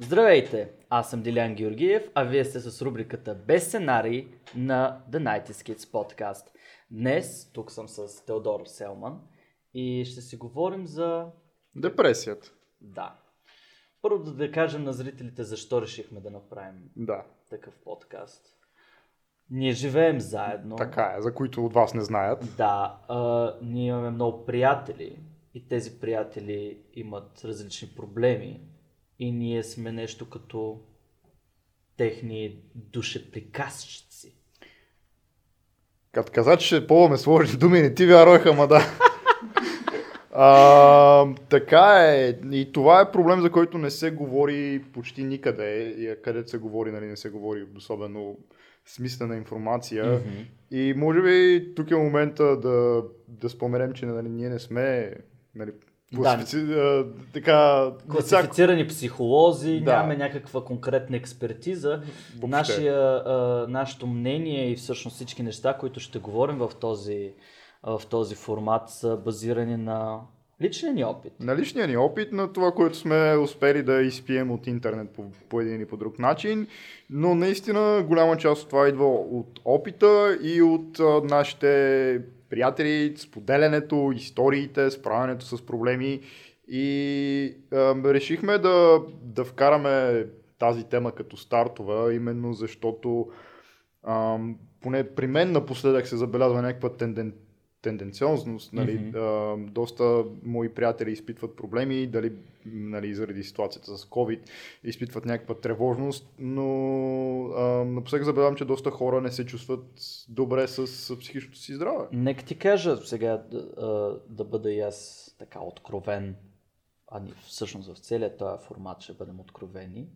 Здравейте! Аз съм Дилян Георгиев, а вие сте с рубриката Без сценарий на The 90 Kids Podcast. Днес тук съм с Теодор Селман и ще си говорим за... Депресията. Да. Първо да, да кажем на зрителите защо решихме да направим Да, такъв подкаст. Ние живеем заедно. така е, за които от вас не знаят. Да, а, ние имаме много приятели и тези приятели имат различни проблеми и ние сме нещо като техни душеприкасчици. Като каза, че ще ползваме сложни думи, не ти вярваха, ма да. А, така е. И това е проблем, за който не се говори почти никъде. И където се говори, нали, не се говори особено смислена информация. Мгм. И може би тук е момента да, да споменем, че нали, ние не сме нали, класифици... а, така, всяко- Класифицирани психолози, Да. нямаме някаква конкретна експертиза. Въобще. Нашия, а, нашето мнение и всъщност всички неща, които ще говорим в този, в този формат са базирани на личния ни опит. на личния ни опит, на това, което сме успели да изпием от интернет по, по един или по друг начин, но наистина голяма част от това идва от опита и от а, нашите приятели, споделянето, историите, справянето с проблеми. И а, решихме да, да вкараме тази тема като стартова, именно защото а, поне при мен напоследък се забелязва някаква тенден, тенденциозност. Нали? Мгм. а, доста мои приятели изпитват проблеми, дали нали, заради ситуацията с COVID изпитват някаква тревожност, но а, напоследък забелязвам, че доста хора не се чувстват добре с, психичното си здраве. Нека ти кажа сега да, да бъда и аз така откровен, а ни всъщност в целия този формат ще бъдем откровени.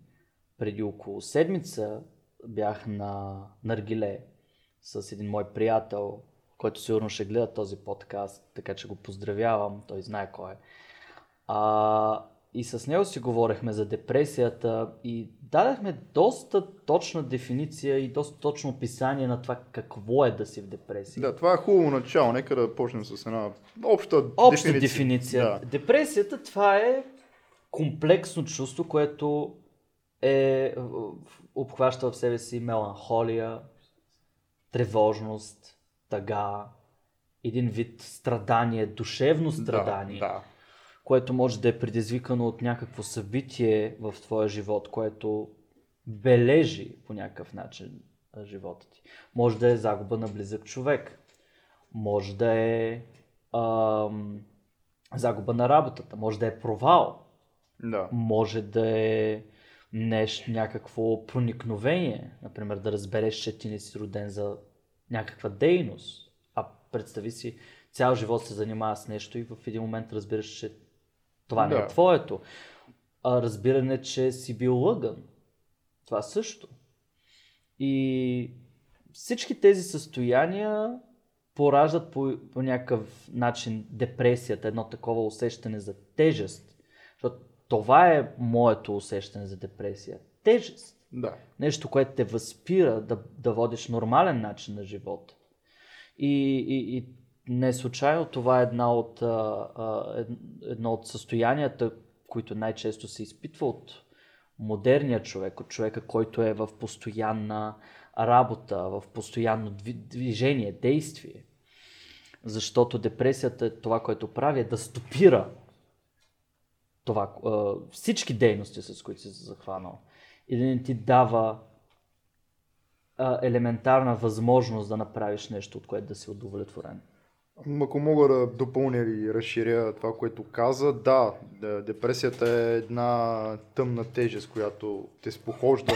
Преди около седмица бях на Наргиле с един мой приятел, който сигурно ще гледа този подкаст, така че го поздравявам, той знае кой е. А, и с него си говорихме за депресията и дадахме доста точна дефиниция и доста точно описание на това какво е да си в депресия. Да, това е хубаво начало. Нека да почнем с една обща, Обща дефиниция. дефиниция. Да. Депресията това е комплексно чувство, което е, обхваща в себе си меланхолия, тревожност, тъга, един вид страдание, душевно страдание, Да, да. което може да е предизвикано от някакво събитие в твоя живот, което бележи по някакъв начин живота ти. Може да е загуба на близък човек, може да е ам, загуба на работата, може да е провал, да. може да е нещо, някакво проникновение, например да разбереш, че ти не си роден за някаква дейност, а представи си, цял живот се занимава с нещо и в един момент разбираш, че това не е Да. твоето. А разбиране, че си бил лъган. Това също. И всички тези състояния пораждат по, по някакъв начин депресията, едно такова усещане за тежест. Защото това е моето усещане за депресия. Тежест. Да. Нещо, което те възпира да, да водиш нормален начин на живота. И, и, и не случайно това е една от, а, а, ед- едно от състоянията, които най-често се изпитва от модерния човек, от човека, който е в постоянна работа, в постоянно дви- движение, действие. Защото депресията е това, което прави, е да стопира това, всички дейности, с които си се захванал. И да не ти дава а, елементарна възможност да направиш нещо, от което да си удовлетворен. Ако мога да допълня или разширя това, което каза, да, депресията е една тъмна тежест, която те спохожда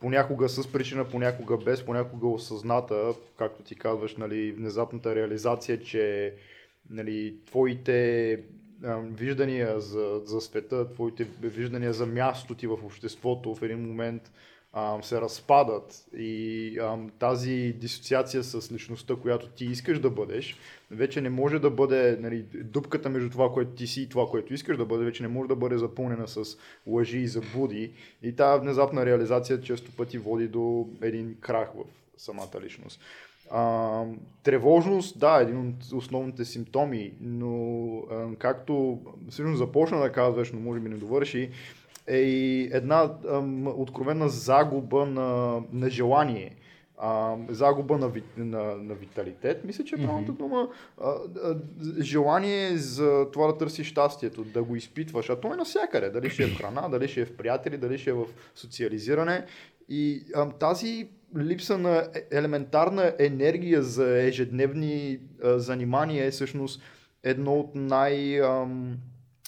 понякога с причина, понякога без, понякога осъзната, както ти казваш, нали, внезапната реализация, че нали, твоите виждания за, за света, твоите виждания за мястото ти в обществото в един момент а, се разпадат и а, тази дисоциация с личността, която ти искаш да бъдеш, вече не може да бъде, нали, дупката между това, което ти си и това, което искаш да бъде, вече не може да бъде запълнена с лъжи и заблуди. И тази внезапна реализация често пъти води до един крах в самата личност. А, тревожност, да, един от основните симптоми, но а, както всъщност започна да казваш, но може би не довърши, е и една ам, откровена загуба на, на желание. А, загуба на, ви, на, на виталитет, мисля, че е правилната mm-hmm. дума. А, а, желание за това да търсиш щастието, да го изпитваш. А то е навсякъде. Дали ще е в храна, дали ще е в приятели, дали ще е в социализиране. И а, тази липса на е, елементарна енергия за ежедневни а, занимания е всъщност едно от най- ам,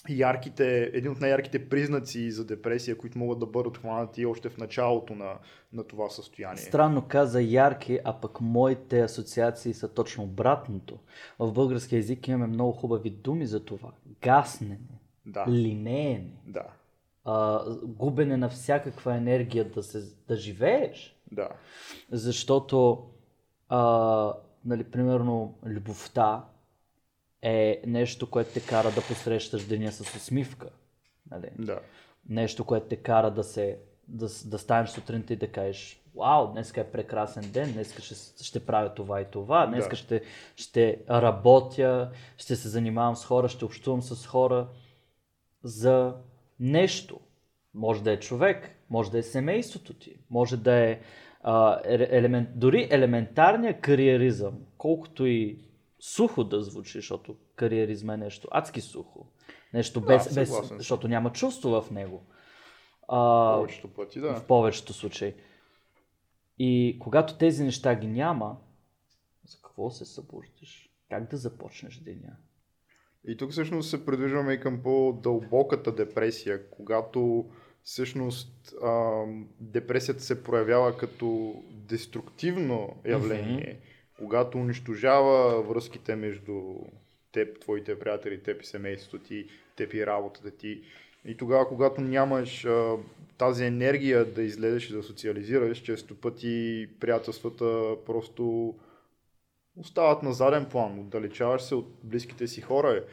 ярките, един от най-ярките признаци за депресия, които могат да бъдат хванати още в началото на, на това състояние. Странно каза ярки, а пък моите асоциации са точно обратното. В български язик имаме много хубави думи за това. Гаснене, Да. линеене, Да, а, губене на всякаква енергия да, се, да живееш. Да. Защото, а, нали, примерно, любовта е нещо, което те кара да посрещаш деня с усмивка. Нали? Да. Нещо, което те кара да се да, да станеш сутринта и да кажеш Вау, днес е прекрасен ден, днес ще, ще правя това и това, днес Да. ще, ще работя, ще се занимавам с хора, ще общувам с хора за нещо. Може да е човек, може да е семейството ти, може да е а, елемент, дори елементарния кариеризъм, колкото и сухо да звучи, защото кариеризма е нещо адски сухо. Нещо без, без съгласен съм. защото няма чувство в него. А, Повечето пъти, да. в повечето случаи. И когато тези неща ги няма, за какво се събуждаш? Как да започнеш деня? И тук всъщност се придвижваме и към по-дълбоката депресия, когато всъщност а, депресията се проявява като деструктивно явление, когато унищожава връзките между теб, твоите приятели, теб и семейството ти, теб и работата ти. И тогава, когато нямаш а, тази енергия да излезеш и да социализираш, често пъти приятелствата просто остават на заден план, отдалечаваш се от близките си хора.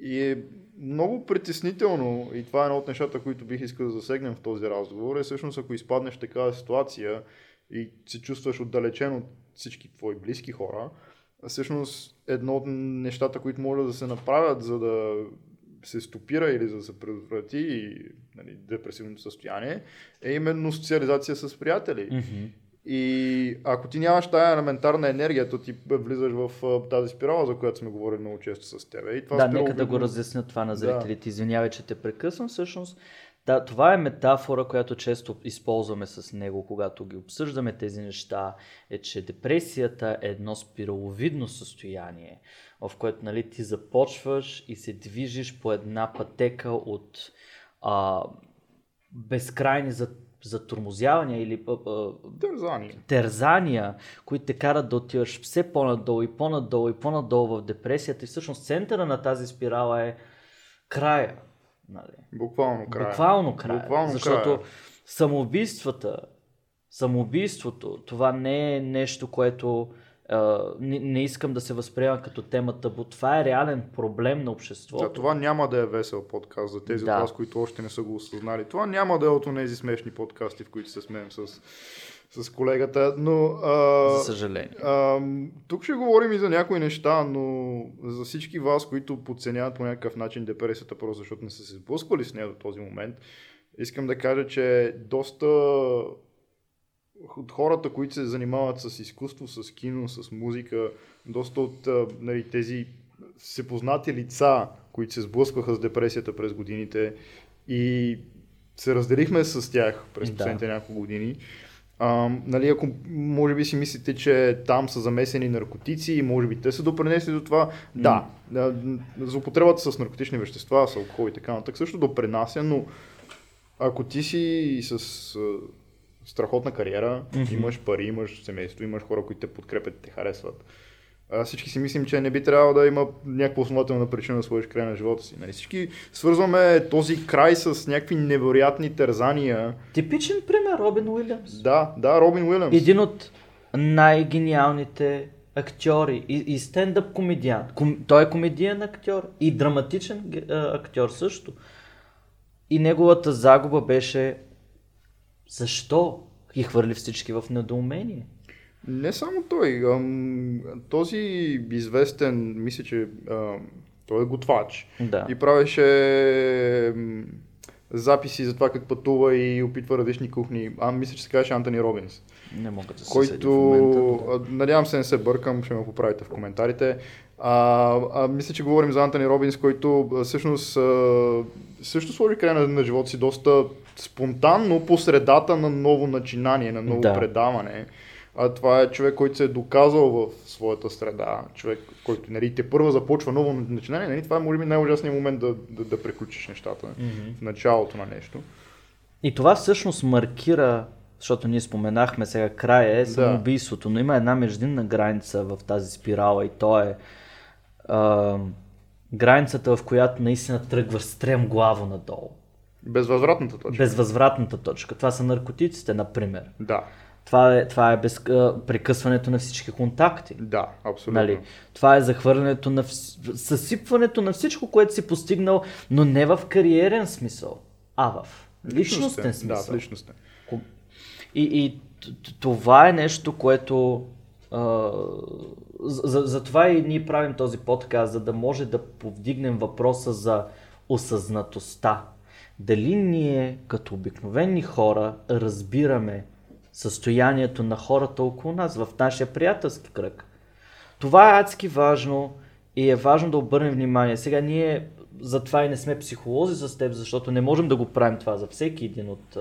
И е много притеснително, и това е едно от нещата, които бих искал да засегнем в този разговор, е всъщност ако изпаднеш в такава ситуация и се чувстваш отдалечен от всички твои близки хора, всъщност едно от нещата, които може да се направят, за да се стопира или за да се предотврати нали, депресивното състояние, е именно социализация с приятели. Mm-hmm. И ако ти нямаш тая елементарна енергия, то ти влизаш в тази спирала, за която сме говорили много често с тебе. И това Да, нека да го разясня това на зрителите. Извинявай, че те прекъсвам. Всъщност, да, това е метафора, която често използваме с него, когато ги обсъждаме тези неща, е, че депресията е едно спираловидно състояние, в което нали, ти започваш и се движиш по една пътека от а, безкрайни за- затормозявания или а, а, Тързание. терзания, които те карат да отиваш все по-надолу и по-надолу и по-надолу в депресията. И всъщност центъра на тази спирала е края. Нали? Буквално края. Буквално края. Буквално защото края. самоубийствата, самоубийството, това не е нещо, което не, не искам да се възприема като тема табу. Това е реален проблем на обществото. За това няма да е весел подкаст за тези Да. от вас, които още не са го осъзнали. Това няма да е от тези смешни подкасти, в които се смеем с, с колегата, но... А, За съжаление. А, тук ще говорим и за някои неща, но за всички вас, които подценяват по някакъв начин депресията, просто защото не са се сблъсквали с нея до този момент, искам да кажа, че доста от хората, които се занимават с изкуство, с кино, с музика, доста от нали, тези всепознати лица, които се сблъскваха с депресията през годините и се разделихме с тях през Да. последните няколко години. А, нали, ако може би си мислите, че там са замесени наркотици и може би те са допринесли до това, да. да. За употребата с наркотични вещества, с алкохол и така нататък също допринася, но ако ти си с страхотна кариера, Мгм. имаш пари, имаш семейство, имаш хора, които те подкрепят и те харесват, а, всички си мислим, че не би трябвало да има някаква основателна причина да сложиш край на живота си. Нали? Всички свързваме този край с някакви невероятни тързания. Типичен пример Робин Уилямс. Да, да, Робин Уилямс. Един от най-гениалните актьори и, и стендъп комедиант. Ком, той е комедиен актьор и драматичен а, актьор също. И неговата загуба беше защо ги хвърли всички в недоумение. Не само той. Ам, този известен, мисля, че ам, той е готвач. Да. И правеше м, записи за това как пътува и опитва различни кухни. А, мисля, че се казваше Антони Робинс. Не мога да се който, момента. но надявам се не се бъркам, ще ме поправите в коментарите. А, а, мисля, че говорим за Антони Робинс, който всъщност а, също сложи край на, на живота си доста спонтанно по средата на ново начинание, на ново Да. предаване. А, това е човек, който се е доказал в своята среда. Човек, който нали, те първа започва ново начинание. Нали, това е може би най-ужасният момент да, да, да приключиш нещата Мгм. в началото на нещо. И това всъщност маркира, защото ние споменахме сега края е самоубийството, но има една междинна граница в тази спирала и то е а, границата, в която наистина тръгваш стрем главо надолу. Безвъзвратната точка. Безвъзвратната точка. Това са наркотиците, например. Да, Това е, това е без, а, прекъсването на всички контакти. да, абсолютно. Нали? Това е захвърлянето на вс- съсипването на всичко, което си постигнал, но не в кариерен смисъл, а в личностен смисъл. Да, в личностен. И, и това е нещо, което. А, за, за това и ние правим този подкаст, за да може да повдигнем въпроса за осъзнатостта. Дали ние, като обикновени хора, разбираме състоянието на хората около нас, в нашия приятелски кръг. Това е адски важно и е важно да обърнем внимание. Сега ние затова и не сме психолози с теб, защото не можем да го правим това за всеки един от,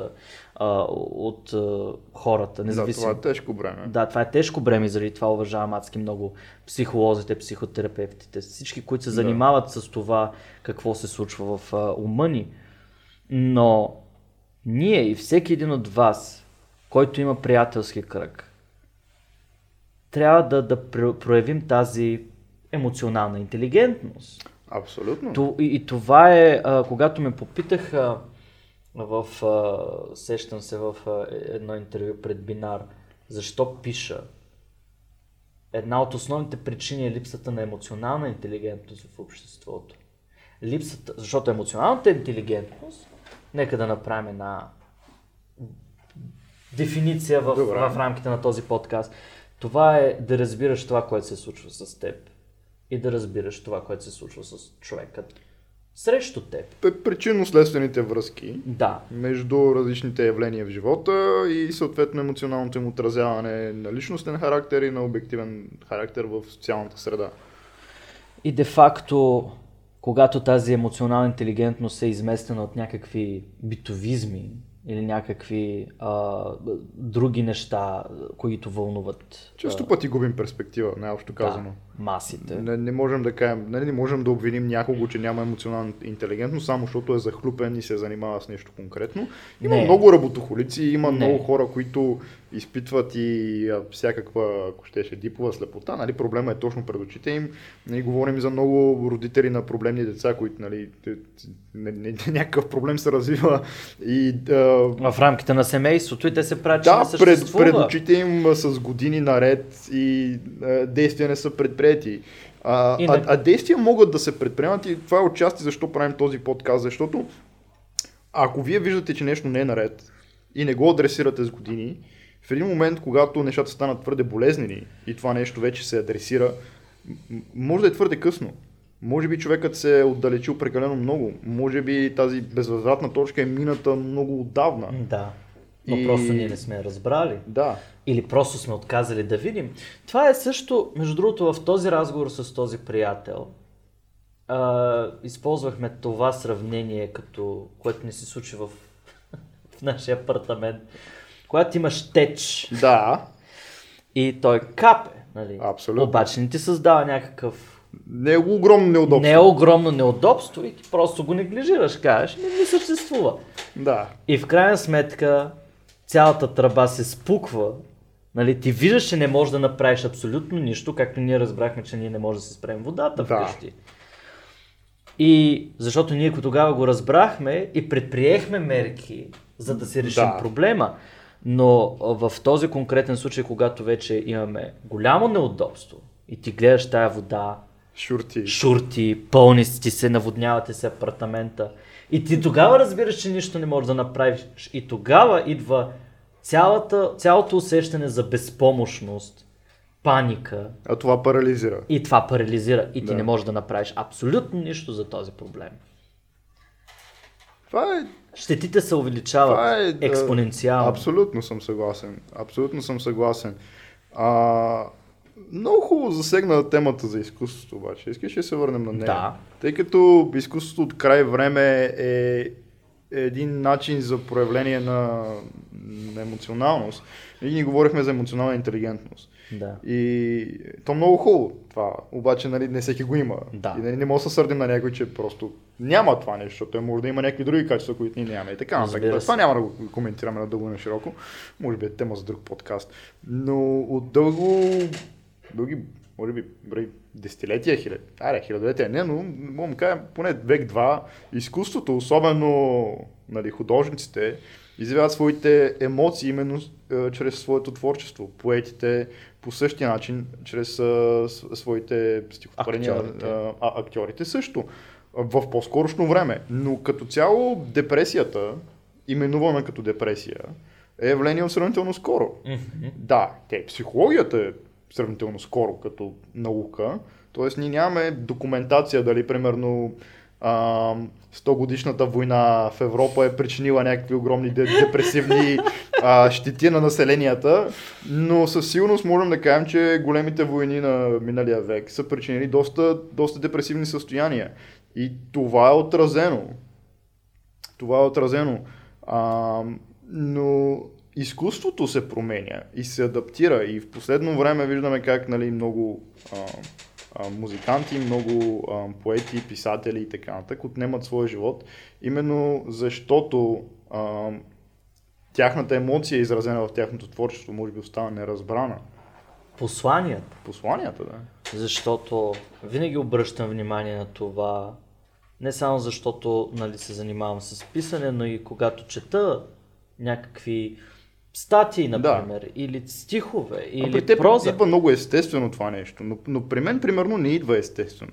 а, от а, хората, Да, независимо. това е тежко време. Да, това е тежко бреме заради това уважавам адски много психолозите, психотерапевтите, всички, които се Да. занимават с това какво се случва в а, ума ни. Но ние и всеки един от вас, който има приятелски кръг, трябва да, да пр- проявим тази емоционална интелигентност. Абсолютно. То, и, и това е, а, когато ме попитаха в, а, сещам се в а, едно интервю пред Бинар, защо пиша. Една от основните причини е липсата на емоционална интелигентност в обществото. Липсата, защото емоционалната интелигентност, нека да направим една дефиниция в, Добре. в рамките на този подкаст. Това е да разбираш това, което се случва с теб и да разбираш това, което се случва с човека срещу теб. Причинно-следствените връзки Да, между различните явления в живота и съответно емоционалното им отразяване на личностен характер и на обективен характер в социалната среда. И де-факто, когато тази емоционална интелигентност е изместена от някакви битовизми или някакви а, други неща, които вълнуват Често пъти губим перспектива, най-общо казано. да, масите. Не, не можем да кажем, нали, не можем да обвиним някого, че няма емоционална интелигентност, само защото е захлупен и се занимава с нещо конкретно. Има Не. много работохолици, има Не. много хора, които изпитват и всякаква, ако щеше, дипова слепота. Нали, проблема е точно пред очите им. Нали, говорим за много родители на проблемни деца, които нали, не, не, не, някакъв проблем се развива и а, В рамките на семейството и те се правят, че да, не пред, съществува. пред очите им с години наред и а, действия не са предприяти. А, а, а действия могат да се предприемат и това е отчасти защо правим този подкаст, защото ако вие виждате, че нещо не е наред и не го адресирате с години, в един момент, когато нещата станат твърде болезнени и това нещо вече се адресира, може да е твърде късно. Може би човекът се е отдалечил прекалено много. Може би тази безвъзвратна точка е мината много отдавна. Да, но И- просто ние не сме разбрали. Да. Или просто сме отказали да видим. Това е също, между другото, в този разговор с този приятел, а, използвахме това сравнение, като, което ни се случи в, в нашия апартамент. Когато имаш теч Да. и той капе, нали? Абсолютно. Обаче не ти създава някакъв Не е огромно неудобство. не е огромно неудобство и ти просто го неглижираш, кажеш, не, не съществува. Да. И в крайна сметка цялата тръба се спуква. Нали, ти виждаш, че не можеш да направиш абсолютно нищо, както ние разбрахме, че ние не можем да си спрем водата Да. вкъщи. И защото ние тогава го разбрахме и предприехме мерки, за да си решим Да. проблема. Но в този конкретен случай, когато вече имаме голямо неудобство и ти гледаш тая вода, Шурти. шурти, пълни ти се, наводнявате се апартамента. И ти тогава разбираш, че нищо не можеш да направиш. И тогава идва цялата, цялото усещане за безпомощност, паника. А това парализира. И това парализира. И ти Да. не можеш да направиш абсолютно нищо за този проблем. Това е Щетите се увеличават Това е, експоненциално. Абсолютно съм съгласен. Абсолютно съм съгласен. А, много хубаво засегна темата за изкуството, обаче. Искаш ли да се върнем на нея? Да. Тъй като изкуството от край време е един начин за проявление на, на емоционалност. И ни говорихме за емоционална интелигентност. Да. И то много хубаво това, обаче нали, не всеки го има. Да. И нали, не може да се сърдим на някой, че просто няма това нещо, защото може да има някакви други качества, които ние нямаме. И така, Разбира това няма да го коментираме на дълго и на широко. Може би е тема за друг подкаст. Но от дълго, дълги, може би, брои десетилетия, хиляди, аре, хилядолетия не, но мога да кажа поне век-два, изкуството, особено нали, художниците, изявяват своите емоции именно е, чрез своето творчество. Поетите по същия начин, чрез е, своите стихотворения. Актьорите. е, А, актьорите също. В по-скорошно време. Но като цяло депресията, именувана като депресия, е явление сравнително скоро. Да, те, психологията е сравнително скоро като наука, т.е. ние нямаме документация дали примерно а, 100 годишната война в Европа е причинила някакви огромни де- депресивни щети на населенията, но със сигурност можем да кажем, че големите войни на миналия век са причинили доста, доста депресивни състояния. И това е отразено. Това е отразено. А, но изкуството се променя и се адаптира и в последно време виждаме как нали, много а, а, музиканти, много а, поети, писатели и така нататък отнемат своя живот, именно защото а, тяхната емоция, изразена в тяхното творчество, може би остава неразбрана. Посланията. Посланията, да. Защото винаги обръщам внимание на това, не само защото нали, се занимавам с писане, но и когато чета някакви статии, например, или стихове, А или при теб проза. идва много естествено това нещо, но, но при мен, примерно, не идва естествено.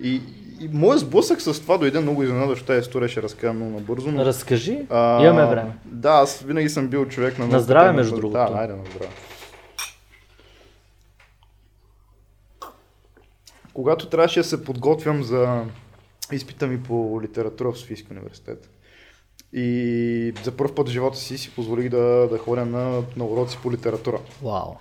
И, и моят сблъсък с това дойде много изненадващо. Тази история ще разкажа много набързо. Но, Разкажи, а, имаме време. Да, аз винаги съм бил човек на... На здраве, на- между другото. Да, айде на здраве. Когато трябваше да се подготвям за изпита ми по литература в Софийския университет, и за първ път в живота си си позволих да, да ходя на, на уроци по литература. Вау.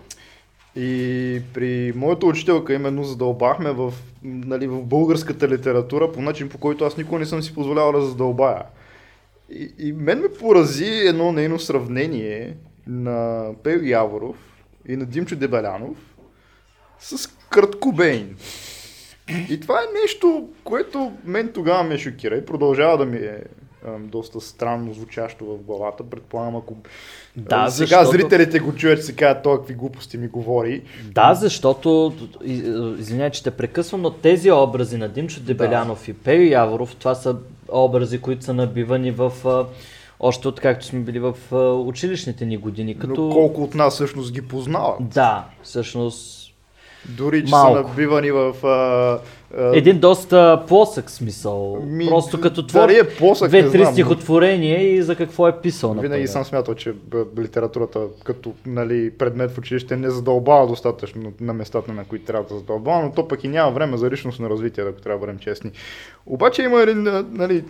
И при моята учителка именно задълбахме в, нали, в българската литература по начин, по който аз никога не съм си позволявал да задълбая. И, и мен ме порази едно нейно сравнение на Пел Яворов и на Димчо Дебелянов с Кърт Кобейн. И това е нещо, което мен тогава ме шокира и продължава да ми е доста странно звучащо в главата. Предполагам, ако Да, сега защото- зрителите го чуят, си кажат, той какви глупости ми говори. Да, защото, извинявай, че те прекъсвам, но тези образи на Димчо Дебелянов и Пейо Яворов, това са образи, които са набивани в... още от както сме били в училищните ни години. Като... Но колко от нас всъщност ги познават? Да, всъщност Дори, че Малко. са набивани в... А, а, един доста плосък смисъл. Ми, Просто като твор дали е плосък, две-три стихотворения и за какво е писал. Винаги съм смятал, че литературата като нали, предмет в училище не задълбава достатъчно на местата, на които трябва да задълбава, но то пък и няма време за личностно развитие, ако трябва да бъдем честни. Обаче има един, нали,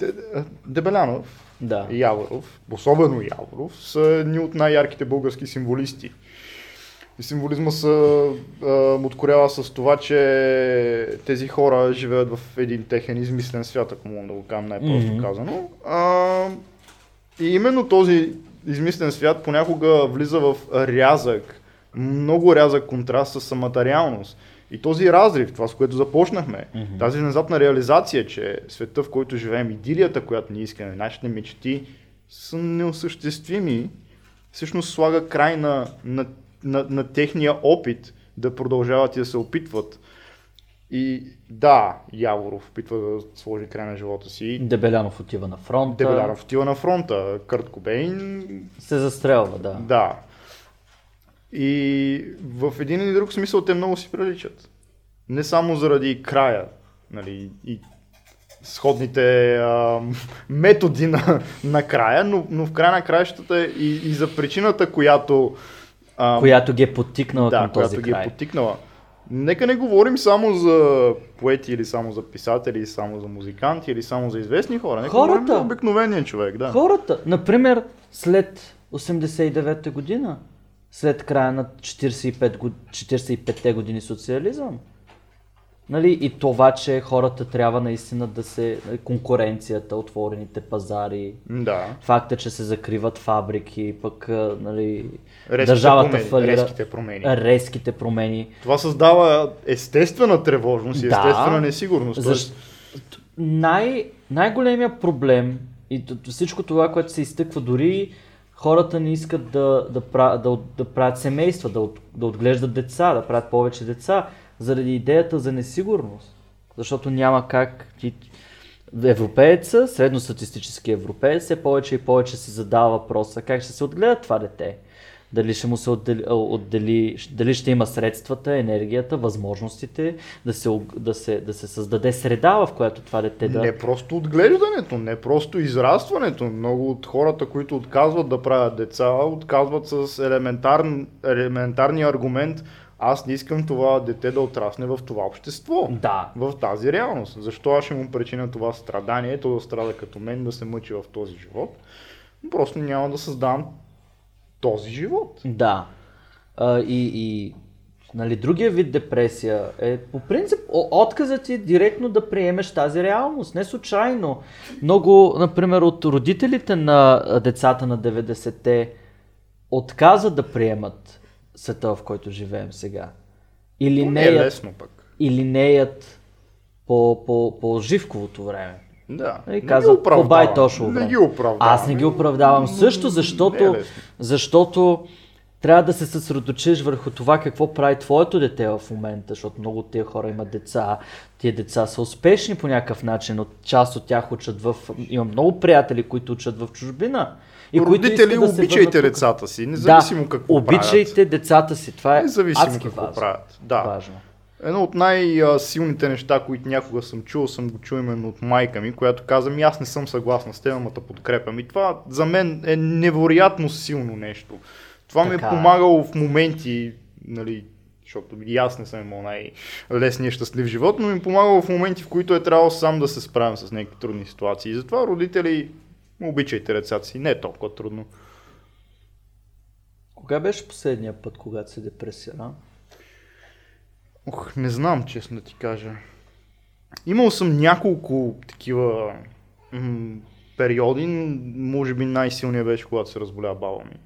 Дебелянов Да. Яворов, особено Яворов, са едни от най-ярките български символисти. И символизма се откорява с това, че тези хора живеят в един техен измислен свят, ако мога да го кажа най-просто Мгм. казано. А, и именно този измислен свят понякога влиза в рязък, много рязък контраст с самата реалност. И този разрив, това с което започнахме, Мгм. тази внезапна реализация, че света, в който живеем, идилията, която ние искаме, нашите мечти, са неосъществими, всъщност слага край на, на, на, на техния опит да продължават и да се опитват. И да, Яворов опитва да сложи край на живота си. Дебелянов отива на фронта. Дебеляров отива на фронта. Кърт Кобейн Се застрелва, да. да. И в един или друг смисъл те много си приличат. Не само заради края, нали, и сходните а, методи на, на края, но, но в края на краищата и, и за причината, която, а, Която ги е подтикнала да, към този която ги е край. потикнала. Нека не говорим само за поети или само за писатели, или само за музиканти, или само за известни хора. Нека Хората. говорим за обикновения човек, да. Хората, например, след 89-та година, след края на 45 год... 45-те години социализъм, Нали, и това, че хората трябва наистина да се... Конкуренцията, отворените пазари, Да. факта, че се закриват фабрики, пък нали, Резките държавата промени, фалира, резките промени. резките промени. Това създава естествена тревожност и Да. естествена несигурност. Защ... Най... Най-големия проблем и всичко това, което се изтъква, дори хората не искат да, да, да, от- да правят семейства, да, от, да отглеждат деца, да правят повече деца, заради идеята за несигурност. Защото няма как ти... Европееца, средностатистически европеец, все повече и повече си задава въпроса как ще се отгледа това дете. Дали ще му се отдели, отдели дали ще има средствата, енергията, възможностите да се, да се, да се създаде среда, в която това дете да... Не просто отглеждането, не просто израстването. Много от хората, които отказват да правят деца, отказват с елементар, елементарния аргумент аз не искам това дете да отрасне в това общество. Да. В тази реалност. Защо аз ще му причиня това страдание, то да страда като мен, да се мъчи в този живот. Просто няма да създавам този живот. Да. А, и, и нали, другия вид депресия е по принцип отказът ти директно да приемеш тази реалност. Не случайно. Много, например, от родителите на децата на 90-те отказат да приемат света, в който живеем сега. Или не е лесно пък. или неят по, по, по живковото време. Да. Нали, Не ги оправдавам. Не ги оправдавам. Аз не ги оправдавам също, Не е защото, лесно. защото трябва да се съсредоточиш върху това какво прави твоето дете в момента, защото много от тия хора имат деца. Тия деца са успешни по някакъв начин, от част от тях учат в... Имам много приятели, които учат в чужбина. И които Родители, искат да обичайте децата си, независимо да, какво обичайте децата си. Това е Независимо адски какво важно. правят. Да. важно. Едно от най-силните неща, които някога съм чул, съм го чул именно от майка ми, която каза ми, аз не съм съгласна с теб, ама те подкрепям. И това за мен е невероятно силно нещо. Това ми е помагало в моменти, нали, защото и аз не съм имал най-лесния щастлив живот, но ми е помагало в моменти, в които е трябвало сам да се справям с някакви трудни ситуации. И затова родители, обичайте децата си, не е толкова трудно. Кога беше последния път, когато се депресира? Ох, не знам, честно да ти кажа. Имал съм няколко такива м- периоди, може би най-силният беше, когато се разболя баба ми.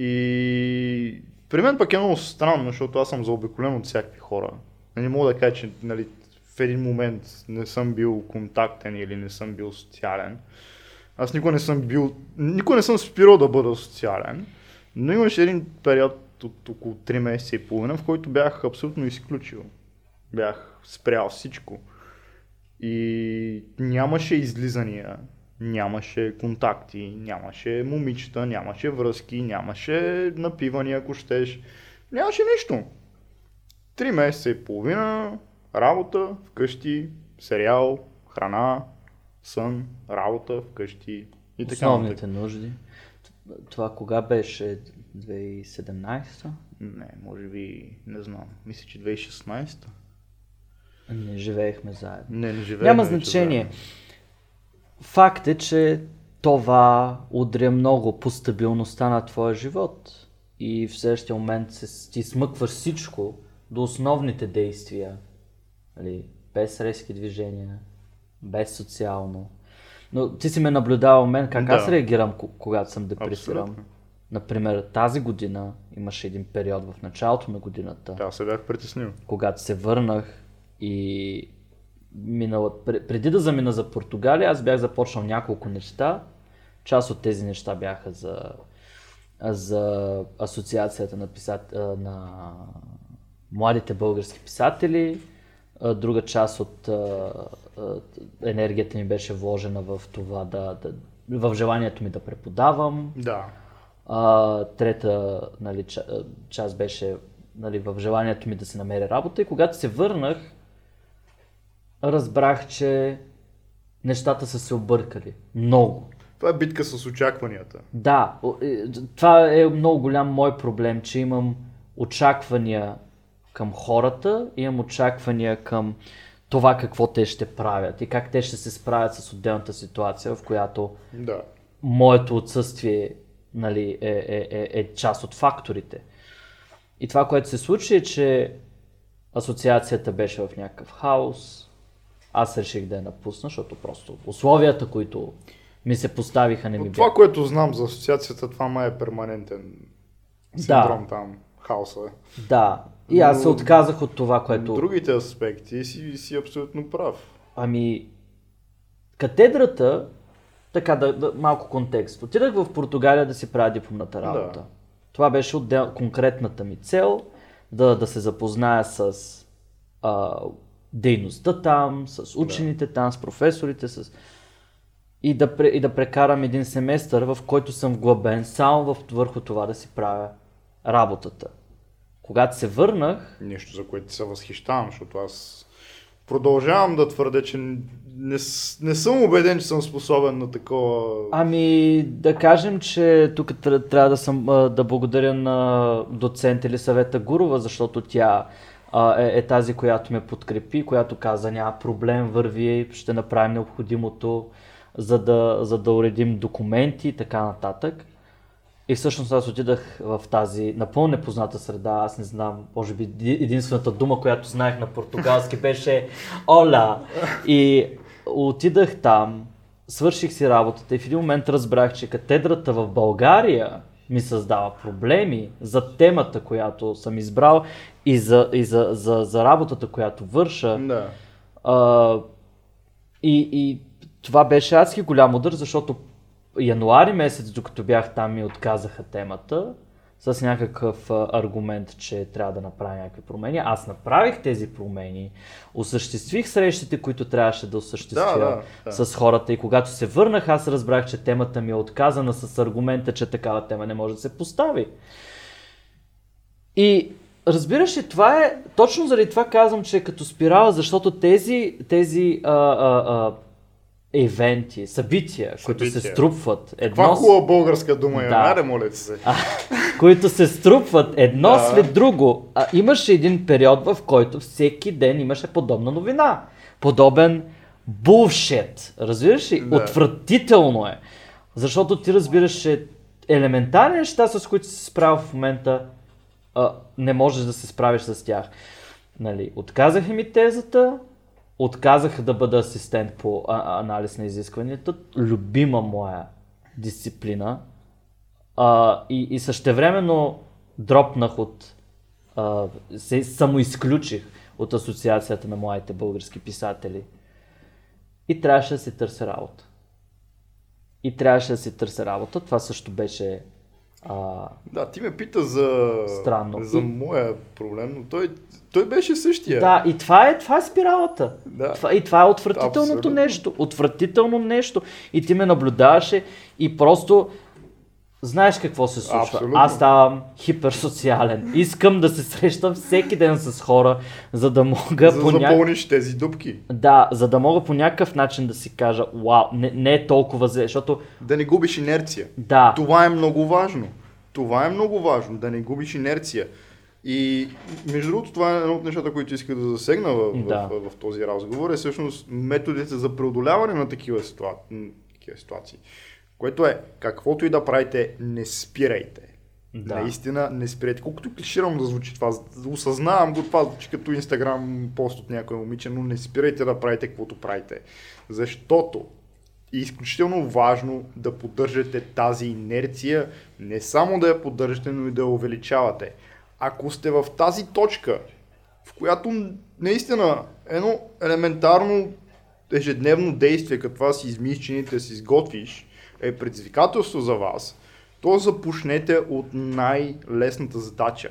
И при мен пък е много странно, защото аз съм заобиколен от всякакви хора. Не мога да кажа, че нали, в един момент не съм бил контактен или не съм бил социален. Аз никога не съм бил, никога не съм спирал да бъда социален, но имаше един период от около 3 месеца и половина, в който бях абсолютно изключил. Бях спрял всичко. И нямаше излизания, нямаше контакти, нямаше момичета, нямаше връзки, нямаше напивания, ако щеш. Нямаше нищо. Три месеца и половина, работа, вкъщи, сериал, храна, сън, работа, вкъщи и така Основните нататък. нужди. Това кога беше? 2017? Не, може би, не знам. Мисля, че 2016. Не живеехме заедно. Не, не живеем. Няма значение. Факт е, че това удря много по стабилността на твоя живот. И в следващия момент се, ти смъкваш всичко до основните действия. Нали, без резки движения, без социално. Но ти си ме наблюдавал мен как аз Да. реагирам, ко- когато съм депресиран. Абсолютно. Например, тази година имаше един период в началото на годината, Да, се бях притеснил. когато се върнах и минала, пр- преди да замина за Португалия, аз бях започнал няколко неща. Част от тези неща бяха за, за асоциацията на, писат, на младите български писатели. Друга част от енергията ми беше вложена в това да, да в желанието ми да преподавам. Да. А, трета нали, част беше нали, в желанието ми да се намеря работа и когато се върнах, разбрах, че нещата са се объркали. Много. Това е битка с очакванията. Да, е, това е много голям мой проблем, че имам очаквания към хората, имам очаквания към това какво те ще правят и как те ще се справят с отделната ситуация, в която Да. моето отсъствие нали, е, е, е, е част от факторите. И това, което се случи е, че асоциацията беше в някакъв хаос. Аз реших да я напусна, защото просто условията, които ми се поставиха, не ми От това, бяха. което знам за асоциацията, това май е перманентен синдром там, хаоса. Да. И аз се отказах от това, което... Другите аспекти си, си абсолютно прав. Ами, катедрата, така да, да малко контекст. Отидах в Португалия да си правя дипломната работа. Да. Това беше отдел, конкретната ми цел, да, да се запозная с а, дейността там, с учените там, с професорите, с... И да, и да прекарам един семестър, в който съм вглъбен само в, върху това да си правя работата. Когато се върнах, Нещо, за което се възхищавам, защото аз продължавам да твърдя, че не, не съм убеден, че съм способен на такова... Ами, да кажем, че тук тр- трябва да, съм, да благодаря на доцент или съвета Гурова, защото тя а, е, е тази, която ме подкрепи, която каза няма проблем, върви, ще направим необходимото, за да, за да уредим документи и така нататък. И всъщност аз отидах в тази напълно непозната среда. Аз не знам, може би еди- единствената дума, която знаех на португалски беше Ола. И отидах там, свърших си работата и в един момент разбрах, че катедрата в България ми създава проблеми за темата, която съм избрал и за, и за, за, за работата, която върша. Да. А, и, и това беше адски голям удар, защото януари месец, докато бях там, ми отказаха темата с някакъв аргумент, че трябва да направя някакви промени. Аз направих тези промени, осъществих срещите, които трябваше да осъществя Да, да, да. с хората и когато се върнах, аз разбрах, че темата ми е отказана с аргумента, че такава тема не може да се постави. И разбираш ли, това е, точно заради това казвам, че е като спирала, защото тези, тези а, а, а, евенти, събития, които се Събития. струпват Каква едно, с- хубава българска дума е, Да. да. моля се. а, които се струпват едно Да. след друго. А, имаше един период, в който всеки ден имаше подобна новина. Подобен булшет. Разбираш ли? Да. Отвратително е. Защото ти разбираш, че елементарни неща, с които си се справил в момента, а, не можеш да се справиш с тях. Нали, отказаха ми тезата, отказах да бъда асистент по а, анализ на изискванията, любима моя дисциплина. А, и, и същевременно дропнах от... А, се самоизключих от Асоциацията на младите български писатели. И трябваше да си търся работа. И трябваше да си търся работа. Това също беше... А, Да, ти ме пита за, Странно. за И- моя проблем, но той, той беше същия. да, и това е, това е спиралата. Да. Това, и това е отвратителното Абсолютно. нещо. Отвратително нещо. И ти ме наблюдаваше и просто знаеш какво се случва. Абсолютно. Аз ставам хиперсоциален. Искам да се срещам всеки ден с хора, за да мога за по да ня... запълниш тези дупки. Да, за да мога по някакъв начин да си кажа, вау, не, не е толкова зле, защото Да не губиш инерция. да, Това е много важно. Това е много важно, да не губиш инерция. И между другото, това е едно от нещата, които иска да засегна в, Да. в, в, в този разговор, е всъщност методите за преодоляване на такива, ситуа... такива ситуации. Което е, каквото и да правите, не спирайте. Да. Наистина не спирайте. Колкото клиширано да звучи това, осъзнавам го, това звучи като инстаграм пост от някой момиче, но не спирайте да правите каквото правите. Защото е изключително важно да поддържате тази инерция, не само да я поддържате, но и да я увеличавате. Ако сте в тази точка, в която наистина едно елементарно ежедневно действие, като това си да си изготвиш, е предизвикателство за вас, то започнете от най-лесната задача.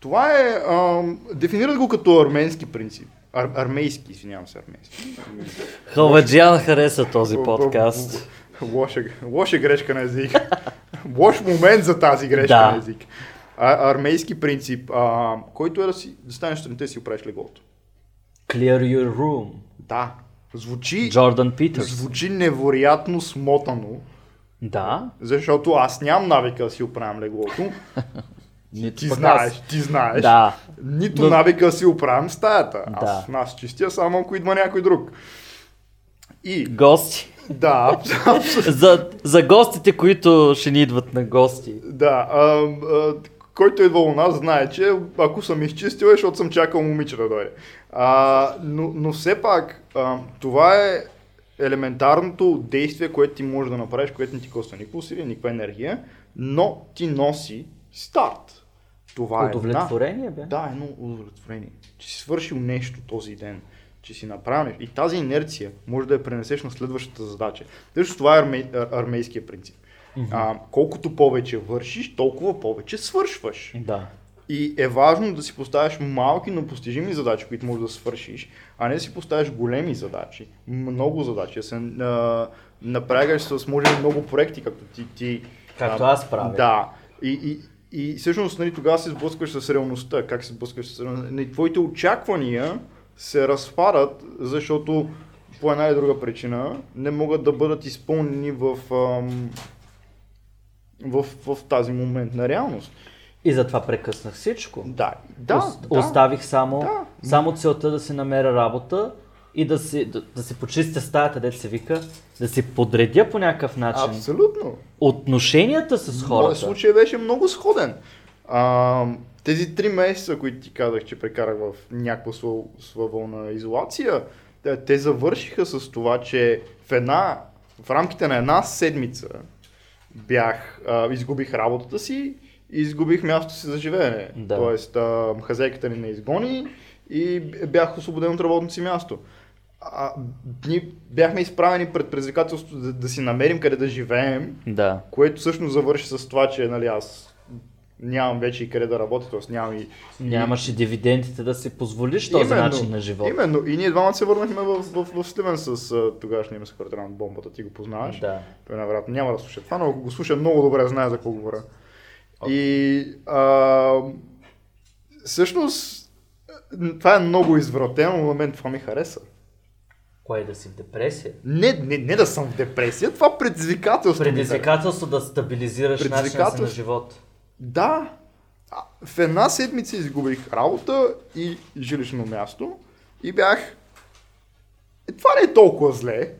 Това е, ам, дефинират го като арменски принцип. Ар, армейски, извинявам се, армейски. Халваджиан хареса този подкаст. Лоша, лоша грешка на език. Лош момент за тази грешка Да. на език. А, армейски принцип, а, който е да, си, да станеш страните и си оправиш леглото. Clear your room. Да, звучи, Джордан Питърс. звучи невероятно смотано, Да. защото аз нямам навика да си оправям леглото. Нито Ти знаеш, аз. ти знаеш. Да. Нито Но- навика си оправям стаята. Да. Аз, аз чистя само ако идва някой друг. И, Гости. да, за, за гостите, които ще ни идват на гости. да. А, а, който идвал у нас знае, че ако съм изчистил е, защото съм чакал момиче да дойде. А, но, но все пак, а, това е елементарното действие, което ти можеш да направиш, което не ти коства никакво усилие, никаква енергия, но ти носи старт. Това е една Удовлетворение, бе. Да, едно удовлетворение. Че си свършил нещо този ден, че си направил нещо. И тази инерция може да я пренесеш на следващата задача. Също това е армей, ар- армейския принцип. А, колкото повече вършиш, толкова повече свършваш. Да. И е важно да си поставяш малки, но постижими задачи, които можеш да свършиш, а не да си поставяш големи задачи, много задачи, да се а, напрягаш с може много проекти, както ти, ти Както а, аз правя. Да. И, и, и всъщност нали, тогава се сблъскваш с реалността. Как се сблъскваш с реалността? Нали, Твоите очаквания се разпадат, защото по една или друга причина не могат да бъдат изпълнени в, ам, в, в тази момент на реалност. И затова прекъснах всичко. Да, да, Ос- да. Оставих само, Да. само целта да си намеря работа и да си, да, да си почистя стаята, дете се вика, да си подредя по някакъв начин Абсолютно. отношенията с Моят хората. случай беше много сходен. А, тези три месеца, които ти казах, че прекарах в някаква сво- свободна изолация, те, те завършиха с това, че в една, в рамките на една седмица бях, а, изгубих работата си и изгубих мястото си за живеене. Да. Тоест, а, хазяйката ни не изгони и бях освободен от работното си място. А, ние бяхме изправени пред предизвикателството да, да си намерим къде да живеем, Да. което всъщност завърши с това, че нали, аз нямам вече и къде да работя, т.е. нямам и... Нямаш и дивидендите да си позволиш този Именно, начин на живот. Именно. И ние двамата се върнахме в, в, в Сливен с тогашния ми на бомбата, ти го познаваш. Да. Той най-вероятно няма да слуша това, но ако го слуша много добре, знае за какво говоря. И а, всъщност това е много извратено, но на мен това ми хареса. Кое да си в депресия? Не, не, не да съм в депресия, това предизвикателство. Предизвикателство да стабилизираш начина си на Предизвикателство. живот. Да. В една седмица изгубих работа и жилищно място и бях... Е, това не е толкова зле,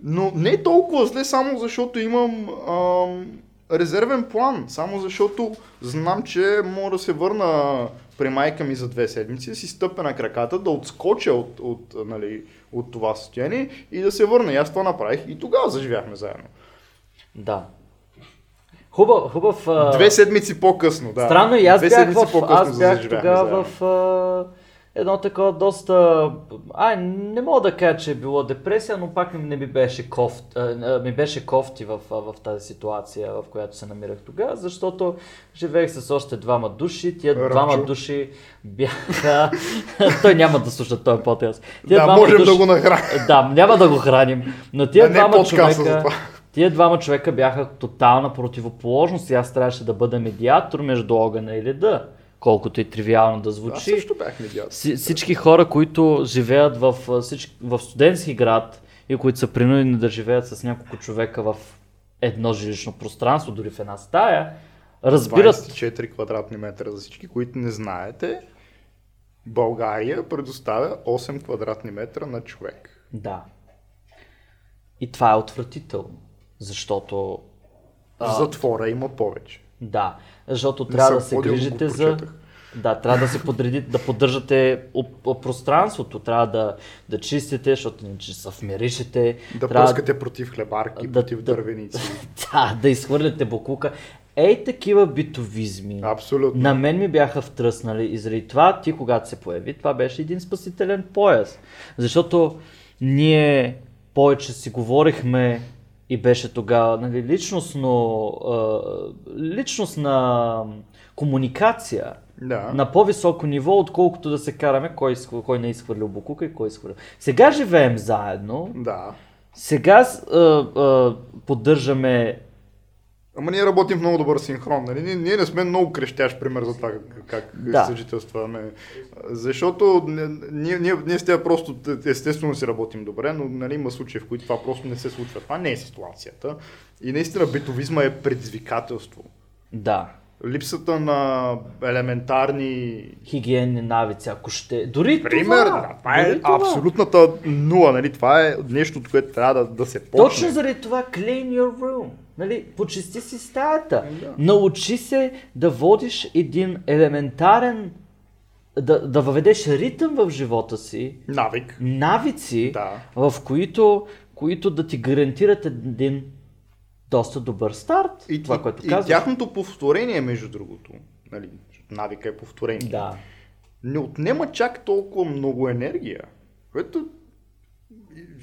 но не е толкова зле само защото имам ам, резервен план, само защото знам, че мога да се върна при майка ми за две седмици, да си стъпя на краката, да отскоча от, от, нали, от това състояние и да се върна. И аз това направих и тогава заживяхме заедно. Да. Хубав, хубав. а, Две седмици по-късно, да. Странно и аз Две бях в, аз бях тогава в а, едно такова доста, ай, не мога да кажа, че е било депресия, но пак не ми беше кофти, ми беше кофти в, а, в тази ситуация, в която се намирах тогава, защото живеех с още двама души, тия Ръчо. двама души бяха, той няма да слуша този подкаст. Тия Да, можем души- да го нахраним. Да, няма да го храним, но тия А не двама човека... Тия двама човека бяха тотална противоположност и аз трябваше да бъда медиатор между огъня и леда, колкото и тривиално да Аз звучи. също бях медиатор. Си- Всички хора, които живеят в, в студентски град и които са принудени да живеят с няколко човека в едно жилищно пространство, дори в една стая, разбират. 24 квадратни метра за всички, които не знаете. България предоставя 8 квадратни метра на човек. Да. И това е отвратително, защото В затвора има повече. Да, защото Не трябва да се грижите за... Да, трябва да се подредите, да поддържате пространството, трябва да, да чистите, защото иначе са вмиришете. Да трябва пръскате против хлебарки, Да- против да- дървеници. да, да изхвърляте бокука. Ей такива битовизми. Абсолютно. На мен ми бяха втръснали и заради това ти, когато се появи, това беше един спасителен пояс. Защото ние повече си говорихме и беше тогава нали, личностно, а, личностна комуникация Да. на по-високо ниво, отколкото да се караме кой, кой не е изхвърлил букука и кой е изхвърлил. Сега живеем заедно, Да. сега а, а, поддържаме Ама ние работим в много добър синхрон. Нали? Ние, ние не сме много крещящ пример за това как, как Да. съжителстваме. Защото ние, ние, ние с тях просто естествено си работим добре, но нали, има случаи, в които това просто не се случва. Това не е ситуацията. И наистина битовизма е предизвикателство. Да. липсата на елементарни Хигиенни навици, ако ще. Дори Пример, това. да, това е това. абсолютната нула, нали? Това е нещо, което трябва да, да се почне. Точно заради това clean your room. Нали, почисти си стаята. Да. Научи се да водиш един елементарен, да, да въведеш ритъм в живота си, Навик. навици, Да. в които, които да ти гарантират един доста добър старт. И, това, и, което и казваш. тяхното повторение, между другото, нали, навика е повторение, Да. не отнема чак толкова много енергия, което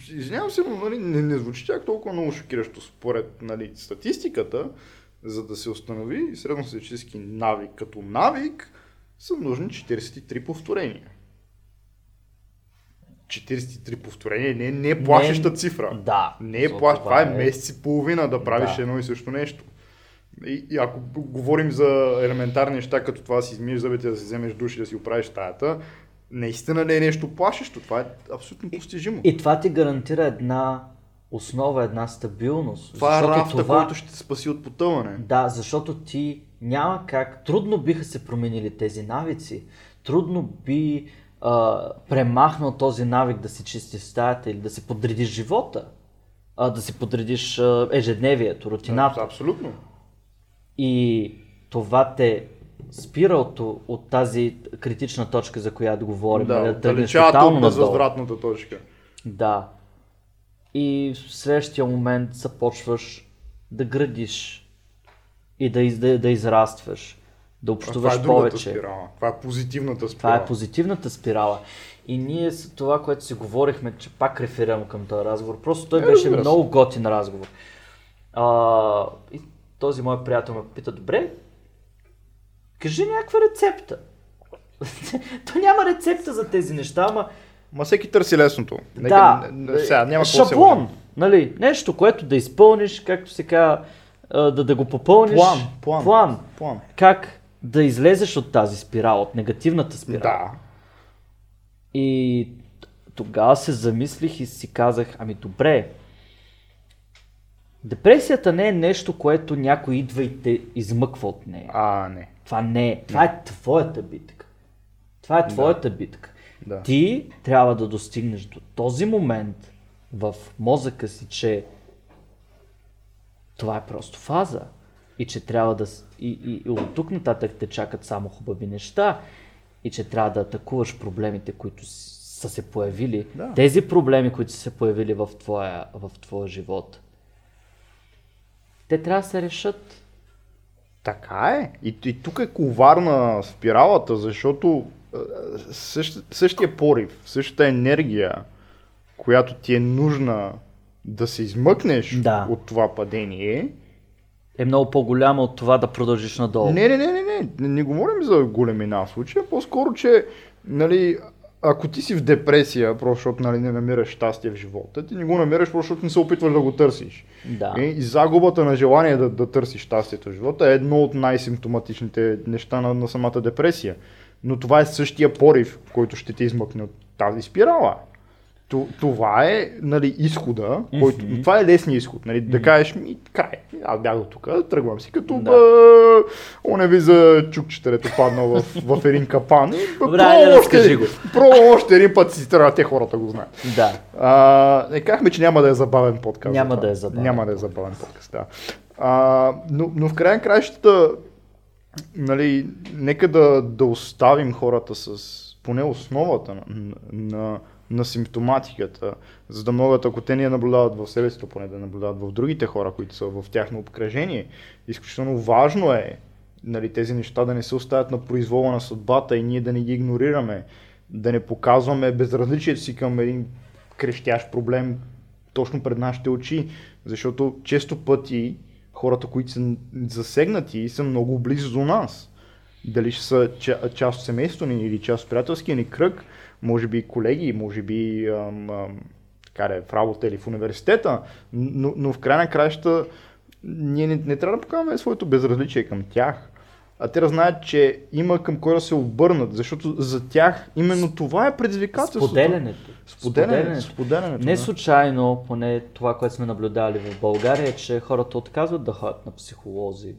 извинявам се, но нали, не, не звучи чак толкова много шокиращо според нали, статистиката, за да се установи средностатистически навик като навик, са нужни 43 повторения. 43 повторения не, не е плашеща цифра. Да. Не е плащ, това е месец и половина да правиш Да. едно и също нещо. И, и ако говорим за елементарни неща, като това да си измиеш зъбите, да си вземеш душ и да си оправиш стаята, наистина не е нещо плашещо. Това е абсолютно постижимо. И това ти гарантира една основа, една стабилност. това е рафта, това- който ще те спаси от потъване. Да, защото ти няма как. Трудно биха се променили тези навици. Трудно би а, премахнал този навик да си чистиш стаята или да си подредиш живота. А, да си подредиш а, ежедневието, рутината. Абсолютно. И това те спира от, от тази критична точка, за която говорим. нали, Да, да тръгнеш далечава тотално от безвъзвратната точка. Да. И в следващия момент започваш да градиш и да, из, да, да израстваш, да Това общуваш е другата повече. спирала. Това е позитивната спирала. Това е позитивната спирала. И ние с това, което си говорихме, че пак реферирам към този разговор, просто той Е, беше много готин разговор. А, и този мой приятел ме пита, добре, кажи някаква рецепта. То няма рецепта за тези неща, ама Ма всеки търси лесното. Нека, да, не- не- сега, няма шаблон, нали, нещо, което да изпълниш, както се казва, да, да го попълниш. План, план. план. План. Как да излезеш от тази спирала, от негативната спирала. Да. И тогава се замислих и си казах, ами добре, депресията не е нещо, което някой идва и те измъква от нея. А, не. Това не е. Това е твоята битка. Това е твоята битка. Да. Ти трябва да достигнеш до този момент в мозъка си, че това е просто фаза. И че трябва да... И, и, и от тук нататък те чакат само хубави неща. И че трябва да атакуваш проблемите, които са се появили. Да. Тези проблеми, които са се появили в твоя, в твоя живот. Те трябва да се решат. Така е. И, и тук е коварна спиралата, защото е, същ, същия порив, същата енергия, която ти е нужна да се измъкнеш Да. от това падение, Е много по-голяма от това да продължиш надолу. Не, не, не, не, не, не, не говорим за големина в случая, по-скоро, че, нали, ако ти си в депресия, просто защото нали, не намираш щастие в живота, ти не го намираш, просто защото не се опитваш да го търсиш. Да. Е, И загубата на желание да, да търсиш щастието в живота е едно от най-симптоматичните неща на, на самата депресия. Но това е същия порив, който ще те измъкне от тази спирала. Това е нали, изхода, който, това е лесният изход. Нали, Да кажеш ми, край, аз бях до тук, тръгвам си, като Да. да. оневи за чукчета, дето паднал в, в един капан. Добре, още го. Пробвам още един път си трябва, те хората го знаят. Да. А, не казахме, че няма да е забавен подкаст. Няма да е забавен Няма да е забавен подкаст, да. А, но, но в края на краищата, нали, нека да, да оставим хората с поне основата на, на, на симптоматиката, за да могат, ако те не я наблюдават в себе си, то поне да наблюдават в другите хора, които са в тяхно обкръжение. Изключително важно е нали, тези неща да не се оставят на произвола на съдбата и ние да не ги игнорираме, да не показваме безразличието си към един крещящ проблем точно пред нашите очи, защото често пъти хората, които са засегнати, са много близо до нас. Дали ще са ча- част от семейството ни или част от приятелския ни кръг, може би колеги, може би ам, ам, така да е, в работа или в университета, но, но в край на краища ние не, не трябва да показваме своето безразличие към тях, а те да знаят, че има към кой да се обърнат, защото за тях именно това е предизвикателството. Споделянето. Споделянето. Споделянето. Не случайно, поне това, което сме наблюдали в България, е, че хората отказват да ходят на психолози.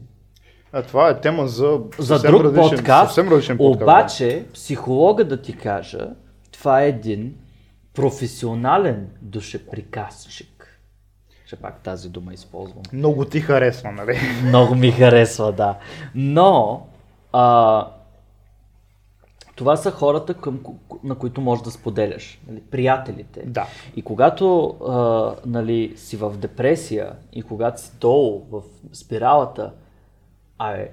А това е тема за, За друг различен, подкаст, съвсем различен подкаст. Обаче, психолога да ти кажа, това е един професионален душеприказчик. Ще пак тази дума използвам. Много ти харесва, нали? Много ми харесва, да. Но, а, това са хората, към, на които можеш да споделяш. Нали? Приятелите. Да. И когато а, нали, си в депресия и когато си долу в спиралата, абе,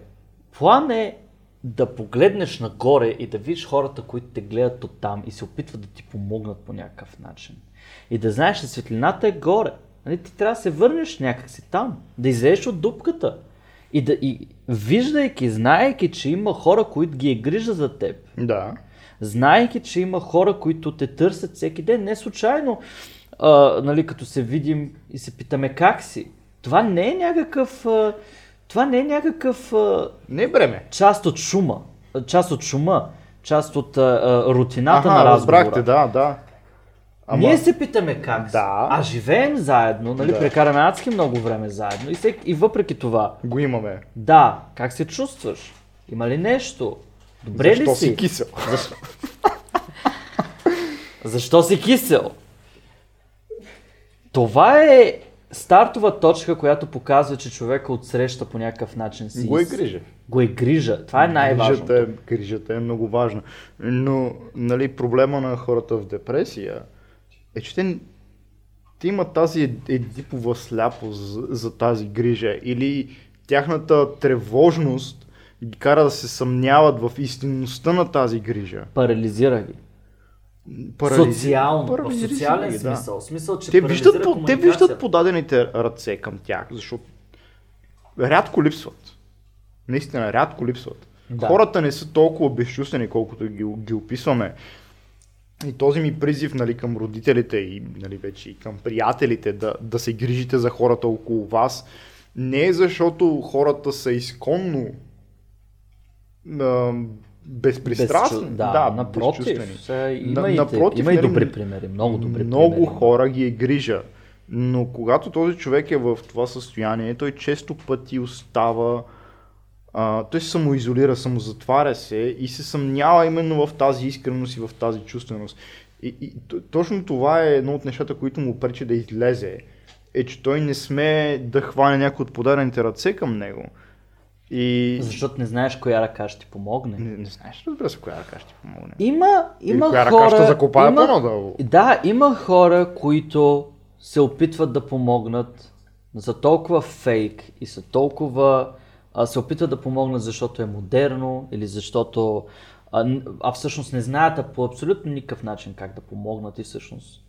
план е да погледнеш нагоре и да видиш хората, които те гледат от там и се опитват да ти помогнат по някакъв начин. И да знаеш, че светлината е горе. Нали, ти трябва да се върнеш някакси там, да излезеш от дупката. И, да, и виждайки, знаейки, че има хора, които ги е грижа за теб, Да. знаейки, че има хора, които те търсят всеки ден, не случайно, а, нали, като се видим и се питаме как си. Това не е някакъв, а, това не е някакъв Не бреме. част от шума, част от шума, част от а, рутината Аха, на разговора. разбрахте, да, да. Ама, Ние се питаме как Да. а живеем заедно, нали, Да. прекараме адски много време заедно и, всеки, и въпреки това, го имаме. да, как се чувстваш? Има ли нещо? Добре Защо ли си? си кисел? Защо? Защо си кисел? Това е стартова точка, която показва, че човека отсреща по някакъв начин си. Го е грижа. Го е грижа. Това е най-важното. Грижата е, грижата е много важна. Но нали, проблема на хората в депресия е, че те, те имат тази ед- едипова сляпост за, за тази грижа или тяхната тревожност ги кара да се съмняват в истинността на тази грижа. Парализира ги. Парализи- Социално, в парализира социален да. смисъл. В смисъл, че Те виждат, те виждат подадените ръце към тях, защото рядко липсват. Наистина, рядко липсват. Да. Хората не са толкова безчувствени, колкото ги, ги описваме. И този ми призив нали, към родителите и нали, вече и към приятелите да, да се грижите за хората около вас, не е защото хората са изконно безпристрастни. Безчу- Да, напротив. безчувствени. Са, има, На- и, напротив, има и добри примери. Много добри много примери. хора ги е грижа. Но когато този човек е в това състояние, той често пъти остава, а, той се самоизолира, самозатваря се и се съмнява именно в тази искреност и в тази чувственост. И, и точно това е едно от нещата, които му пречи да излезе, е, че той не сме да хване някой от подарените ръце към него. И Защото не знаеш коя ръка ще ти помогне. не, не знаеш, разбира се, коя ръка ще ти помогне. Има, Или има коя хора... ръка ще закопае има, по-надолу. Да, има хора, които се опитват да помогнат за толкова фейк и са толкова... А, се опитват да помогнат, защото е модерно или защото... А, а всъщност не знаят а по абсолютно никакъв начин как да помогнат и всъщност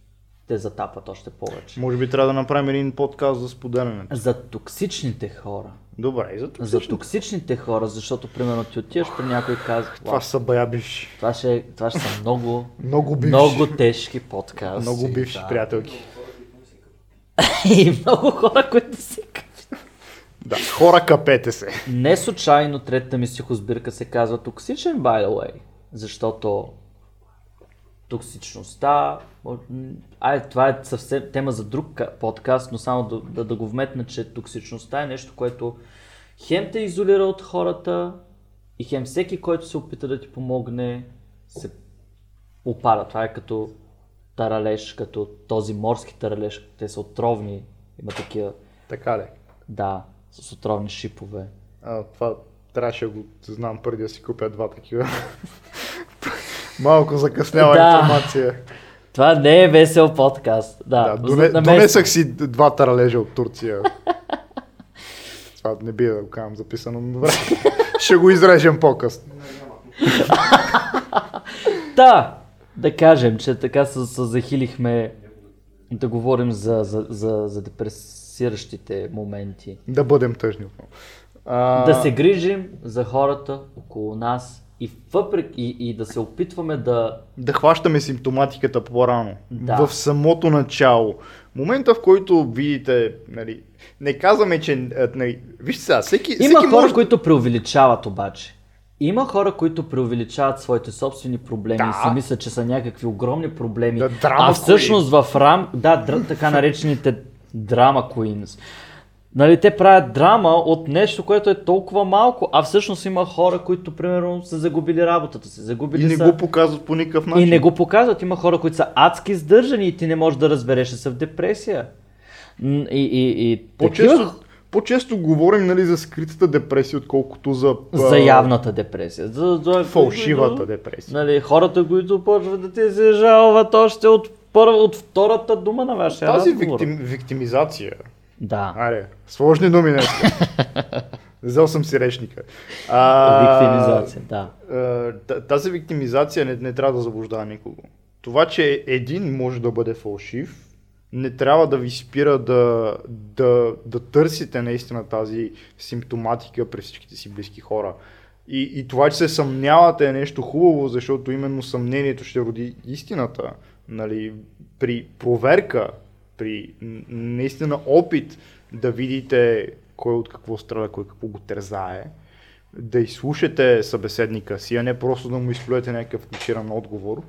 те затапват още повече. Може би трябва да направим един подкаст за споделянето. За токсичните хора. Добре, и за За токсичните. токсичните хора, защото примерно ти отиваш при някой и казва, Това са бая бивши. това, ще, това ще са много, Много бивши. много тежки подкасти. Много бивши да. приятелки. И много хора, които казват. Да, хора капете се. Не случайно третата ми стихосбирка се казва токсичен, by the way, защото токсичността, ай, това е съвсем тема за друг ка- подкаст, но само да, да, да го вметна, че токсичността е нещо, което хем те изолира от хората и хем всеки, който се опита да ти помогне, се опара. Това е като таралеж, като този морски таралеж, те са отровни, има такива, Така ли? да, с отровни шипове. А, това трябваше да го знам преди да си купя два такива. Малко закъснява Да. информация. Това не е весел подкаст. Да, Да, доне, донесах си два таралежа от Турция. Това не бива да го казвам записано, но добре. Ще го изрежем по-късно. Да, да кажем, че така се, се захилихме да говорим за, за, за, за депресиращите моменти. Да бъдем тъжни отново. А, Да се грижим за хората около нас и, въпреки, и, и да се опитваме да... да хващаме симптоматиката по-рано. Да. В самото начало. Момента, в който видите, нали, не казваме, че, нали, вижте сега, всеки, Има всеки хора, може... които преувеличават обаче. Има хора, които преувеличават своите собствени проблеми Да. и си мислят, че са някакви огромни проблеми. Да, драма а всъщност в рам... Да, дра... така наречените драма queens. Нали, те правят драма от нещо, което е толкова малко, а всъщност има хора, които примерно са загубили работата си. Загубили И не са... го показват по никакъв начин. И не го показват. Има хора, които са адски сдържани и ти не можеш да разбереш, че са в депресия. И, и, и По-често, такива- по-често говорим нали, за скритата депресия, отколкото за, за явната депресия. За, за, фалшивата депресия. Нали, хората, които почват да ти се жалват още от, първа, от втората дума на вашия Тази разговор. виктим, виктимизация. Да. Аре, сложни думи днес. Взел съм си речника. А, Виктимизация, да. тази виктимизация не, не трябва да заблуждава никого. Това, че един може да бъде фалшив, не трябва да ви спира да, да, да търсите наистина тази симптоматика при всичките си близки хора. И, и това, че се съмнявате е нещо хубаво, защото именно съмнението ще роди истината. Нали, при проверка, при наистина опит да видите кой от какво страда, кой какво го тързае, да изслушате събеседника си, а не просто да му изплюете някакъв клиширан отговор.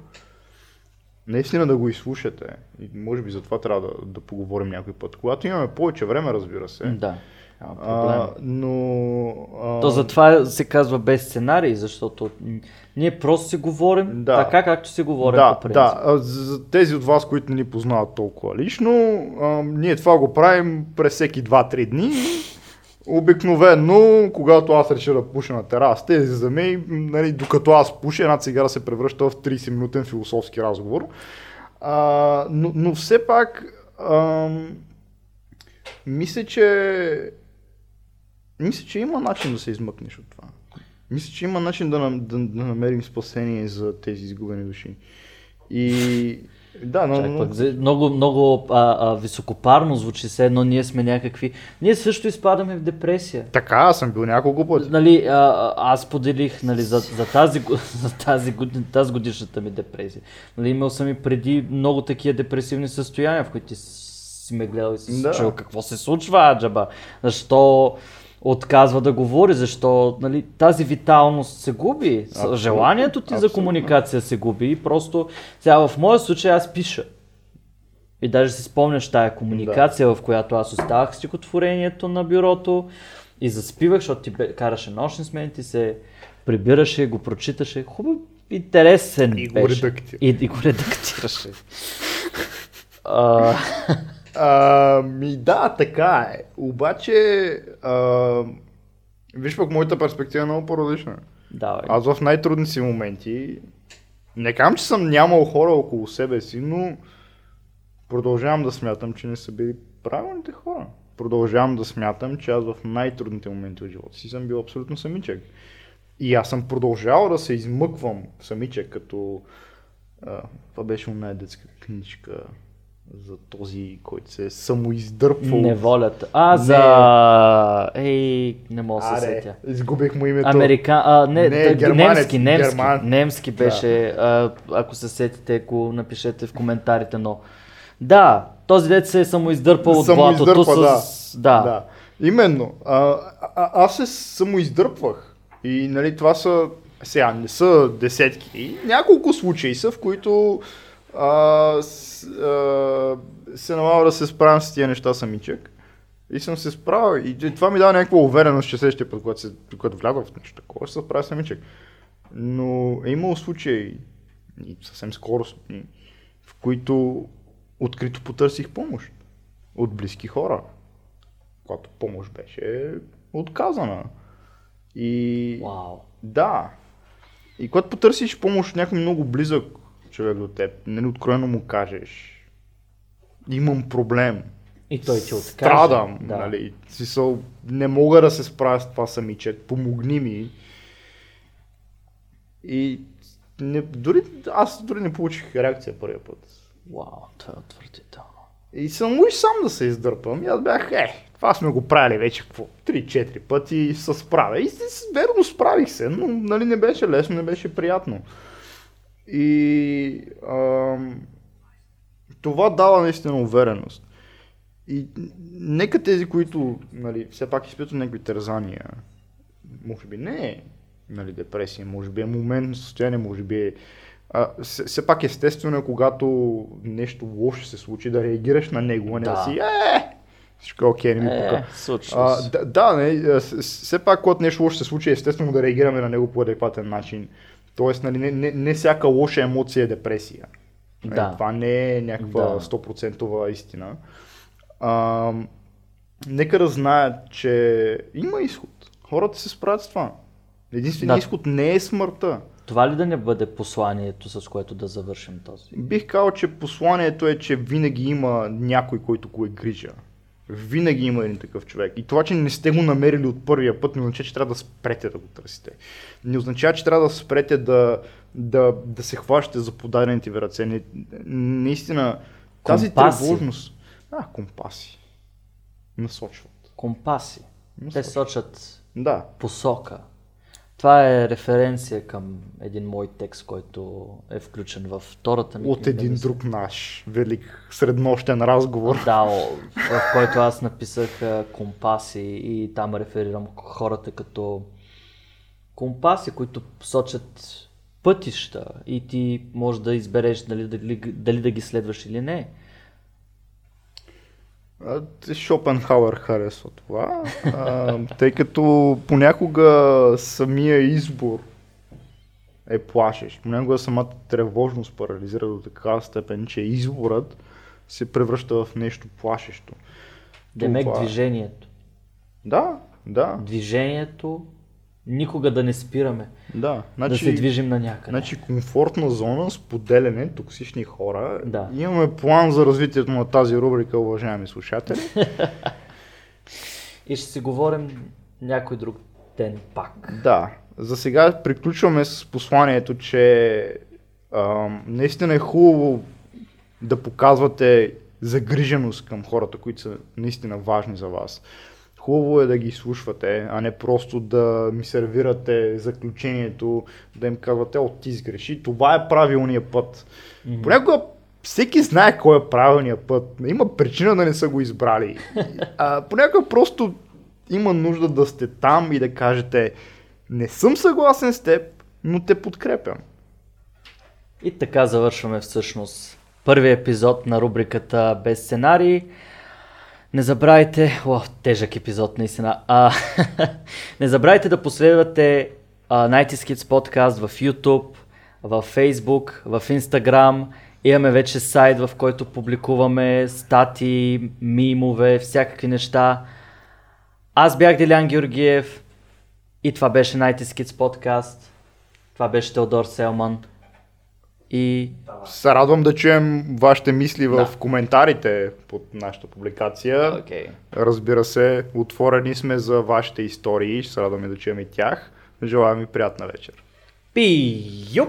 Наистина да го изслушате. И може би за това трябва да, да поговорим някой път. Когато имаме повече време, разбира се. Да. Няма проблем. А, но... А, То затова се казва без сценарий, защото ние просто си говорим Да. така, както си говорим да, по принцип. да, а за за тези от вас, които не ни познават толкова лично, а, ние това го правим през всеки 2-3 дни. Обикновено, когато аз реша да пуша на терасата, излизаме и нали, докато аз пуша, една цигара се превръща в 30-минутен философски разговор. А, но, но все пак, ам, мисля, че мисля, че има начин да се измъкнеш от това. Мисля, че има начин да, да, да намерим спасение за тези изгубени души. И да, но, Чак пък, много, много а, а, високопарно звучи се, но ние сме някакви... Ние също изпадаме в депресия. така, аз съм бил няколко пъти. Нали, а, аз поделих нали, за, за, тази, за тази, година, тази годишната ми депресия. Нали, имал съм и преди много такива депресивни състояния, в които си ме гледал и си Да. да. чул какво се случва, Аджаба. Защо отказва да говори, защо нали, тази виталност се губи, Абсолютно, желанието ти за абсолютно. комуникация се губи и просто сега в моя случай аз пиша. И даже си спомняш тая комуникация, в която аз оставах стихотворението на бюрото и заспивах, защото ти бе- караше нощни смени, ти се прибираше, го прочиташе. Хубав, интересен И го беше. редактира. И, и го редактираше. а, Ми да, така е. Обаче, а, виж пък моята перспектива е много по-различна. давай. Аз в най-трудни си моменти, не казвам, че съм нямал хора около себе си, но продължавам да смятам, че не са били правилните хора. Продължавам да смятам, че аз в най-трудните моменти от живота си съм бил абсолютно самичък. И аз съм продължавал да се измъквам самичък, като а, това беше една детска книжка за този, който се е самоиздърпвал. Неволята. А, за... Ей, не мога да се сетя. изгубих му името. Америка... А, не, Не, германец, немски, немски, герман. немски беше, а, ако се сетите, ако напишете в коментарите, но... Да, този дет се е самоиздърпал от блатото с... да. Да. да. Именно. А, а, аз се самоиздърпвах. И нали, това са, сега не са десетки, няколко случаи са, в които а, с, а, се налага да се справям с тия неща самичък. И съм се справил. И това ми дава някаква увереност, че следващия път, когато, се, когато вляза в нещо такова, ще се справя самичък. Но е имало случаи, и съвсем скоростни, в които открито потърсих помощ от близки хора, когато помощ беше отказана. И Вау. да, и когато потърсиш помощ от някой много близък човек до теб, нали, откровено му кажеш, имам проблем, И той ти откаже. страдам, Да. нали, смисъл, не мога да се справя с това самичък, помогни ми. И не, дори, аз дори не получих реакция първия път. Вау, това е отвратително. И съм му и сам да се издърпам. И аз бях, е, това сме го правили вече какво, 3-4 пъти и се справя. И верно справих се, но нали, не беше лесно, не беше приятно. И ам, това дава наистина увереност. И нека тези, които нали, все пак изпитват някакви тързания, може би не е нали, депресия, може би е моментно състояние, може би е а, все, все пак естествено е, когато нещо лошо се случи, да реагираш на него, а не да, Да. си е, Всичко е окей, не ми пука. Е, случва А, да, да, не, а, все пак, когато нещо лошо се случи, естествено да реагираме на него по адекватен начин. Тоест, нали, не, не, не всяка лоша емоция е депресия. Нали, Да. Това не е някаква Да. 100% истина. А, нека да знаят, че има изход. Хората се справят с това. Единственият Да. изход не е смъртта. Това ли да не бъде посланието, с което да завършим този? Бих казал, че посланието е, че винаги има някой, който го е грижа. Винаги има един такъв човек. И това, че не сте го намерили от първия път, не означава, че трябва да спрете да го търсите. Не означава, че трябва да спрете да, да, да се хващате за подадените ви ръце. Не, наистина, тази Компаси. тревожност... А, компаси. Насочват. Компаси. Те Насочват. сочат Да. посока. Това е референция към един мой текст, който е включен във втората ми От книга, един мисля. друг наш велик среднощен разговор. Да, в който аз написах компаси и там реферирам хората като компаси, които сочат пътища и ти можеш да избереш дали, дали, дали да ги следваш или не. Шопенхауер харесва това, а, тъй като понякога самия избор е плашещ. Понякога самата тревожност парализира до такава степен, че изборът се превръща в нещо плашещо. Демек Това е. движението. Да, да, Движението никога да не спираме. да. да се движим на някъде. Значи комфортна зона, споделяне, токсични хора. Да. Имаме план за развитието на тази рубрика, уважаеми слушатели. И ще си говорим някой друг ден пак. Да, за сега приключваме с посланието, че а, наистина е хубаво да показвате загриженост към хората, които са наистина важни за вас. Хубаво е да ги слушвате, а не просто да ми сервирате заключението, да им казвате, о, ти сгреши, това е правилният път. Мгм. Понякога всеки знае кой е правилният път. Има причина да не са го избрали. А, понякога просто има нужда да сте там и да кажете не съм съгласен с теб, но те подкрепям. И така завършваме всъщност първият епизод на рубриката Без сценарий. Не забравяйте, о, тежък епизод наистина. А, не забравяйте да последвате а, 90 Kids Podcast в YouTube, в Facebook, в Instagram. Имаме вече сайт, в който публикуваме стати, мимове, всякакви неща. Аз бях Делян Георгиев и това беше 90 Kids Podcast. Това беше Теодор Селман. И Се радвам да чуем вашите мисли в Да. коментарите под нашата публикация. Окей. Разбира се, отворени сме за вашите истории. Ще се радваме да чуем и тях. Желаем ви приятна вечер. Пиюп!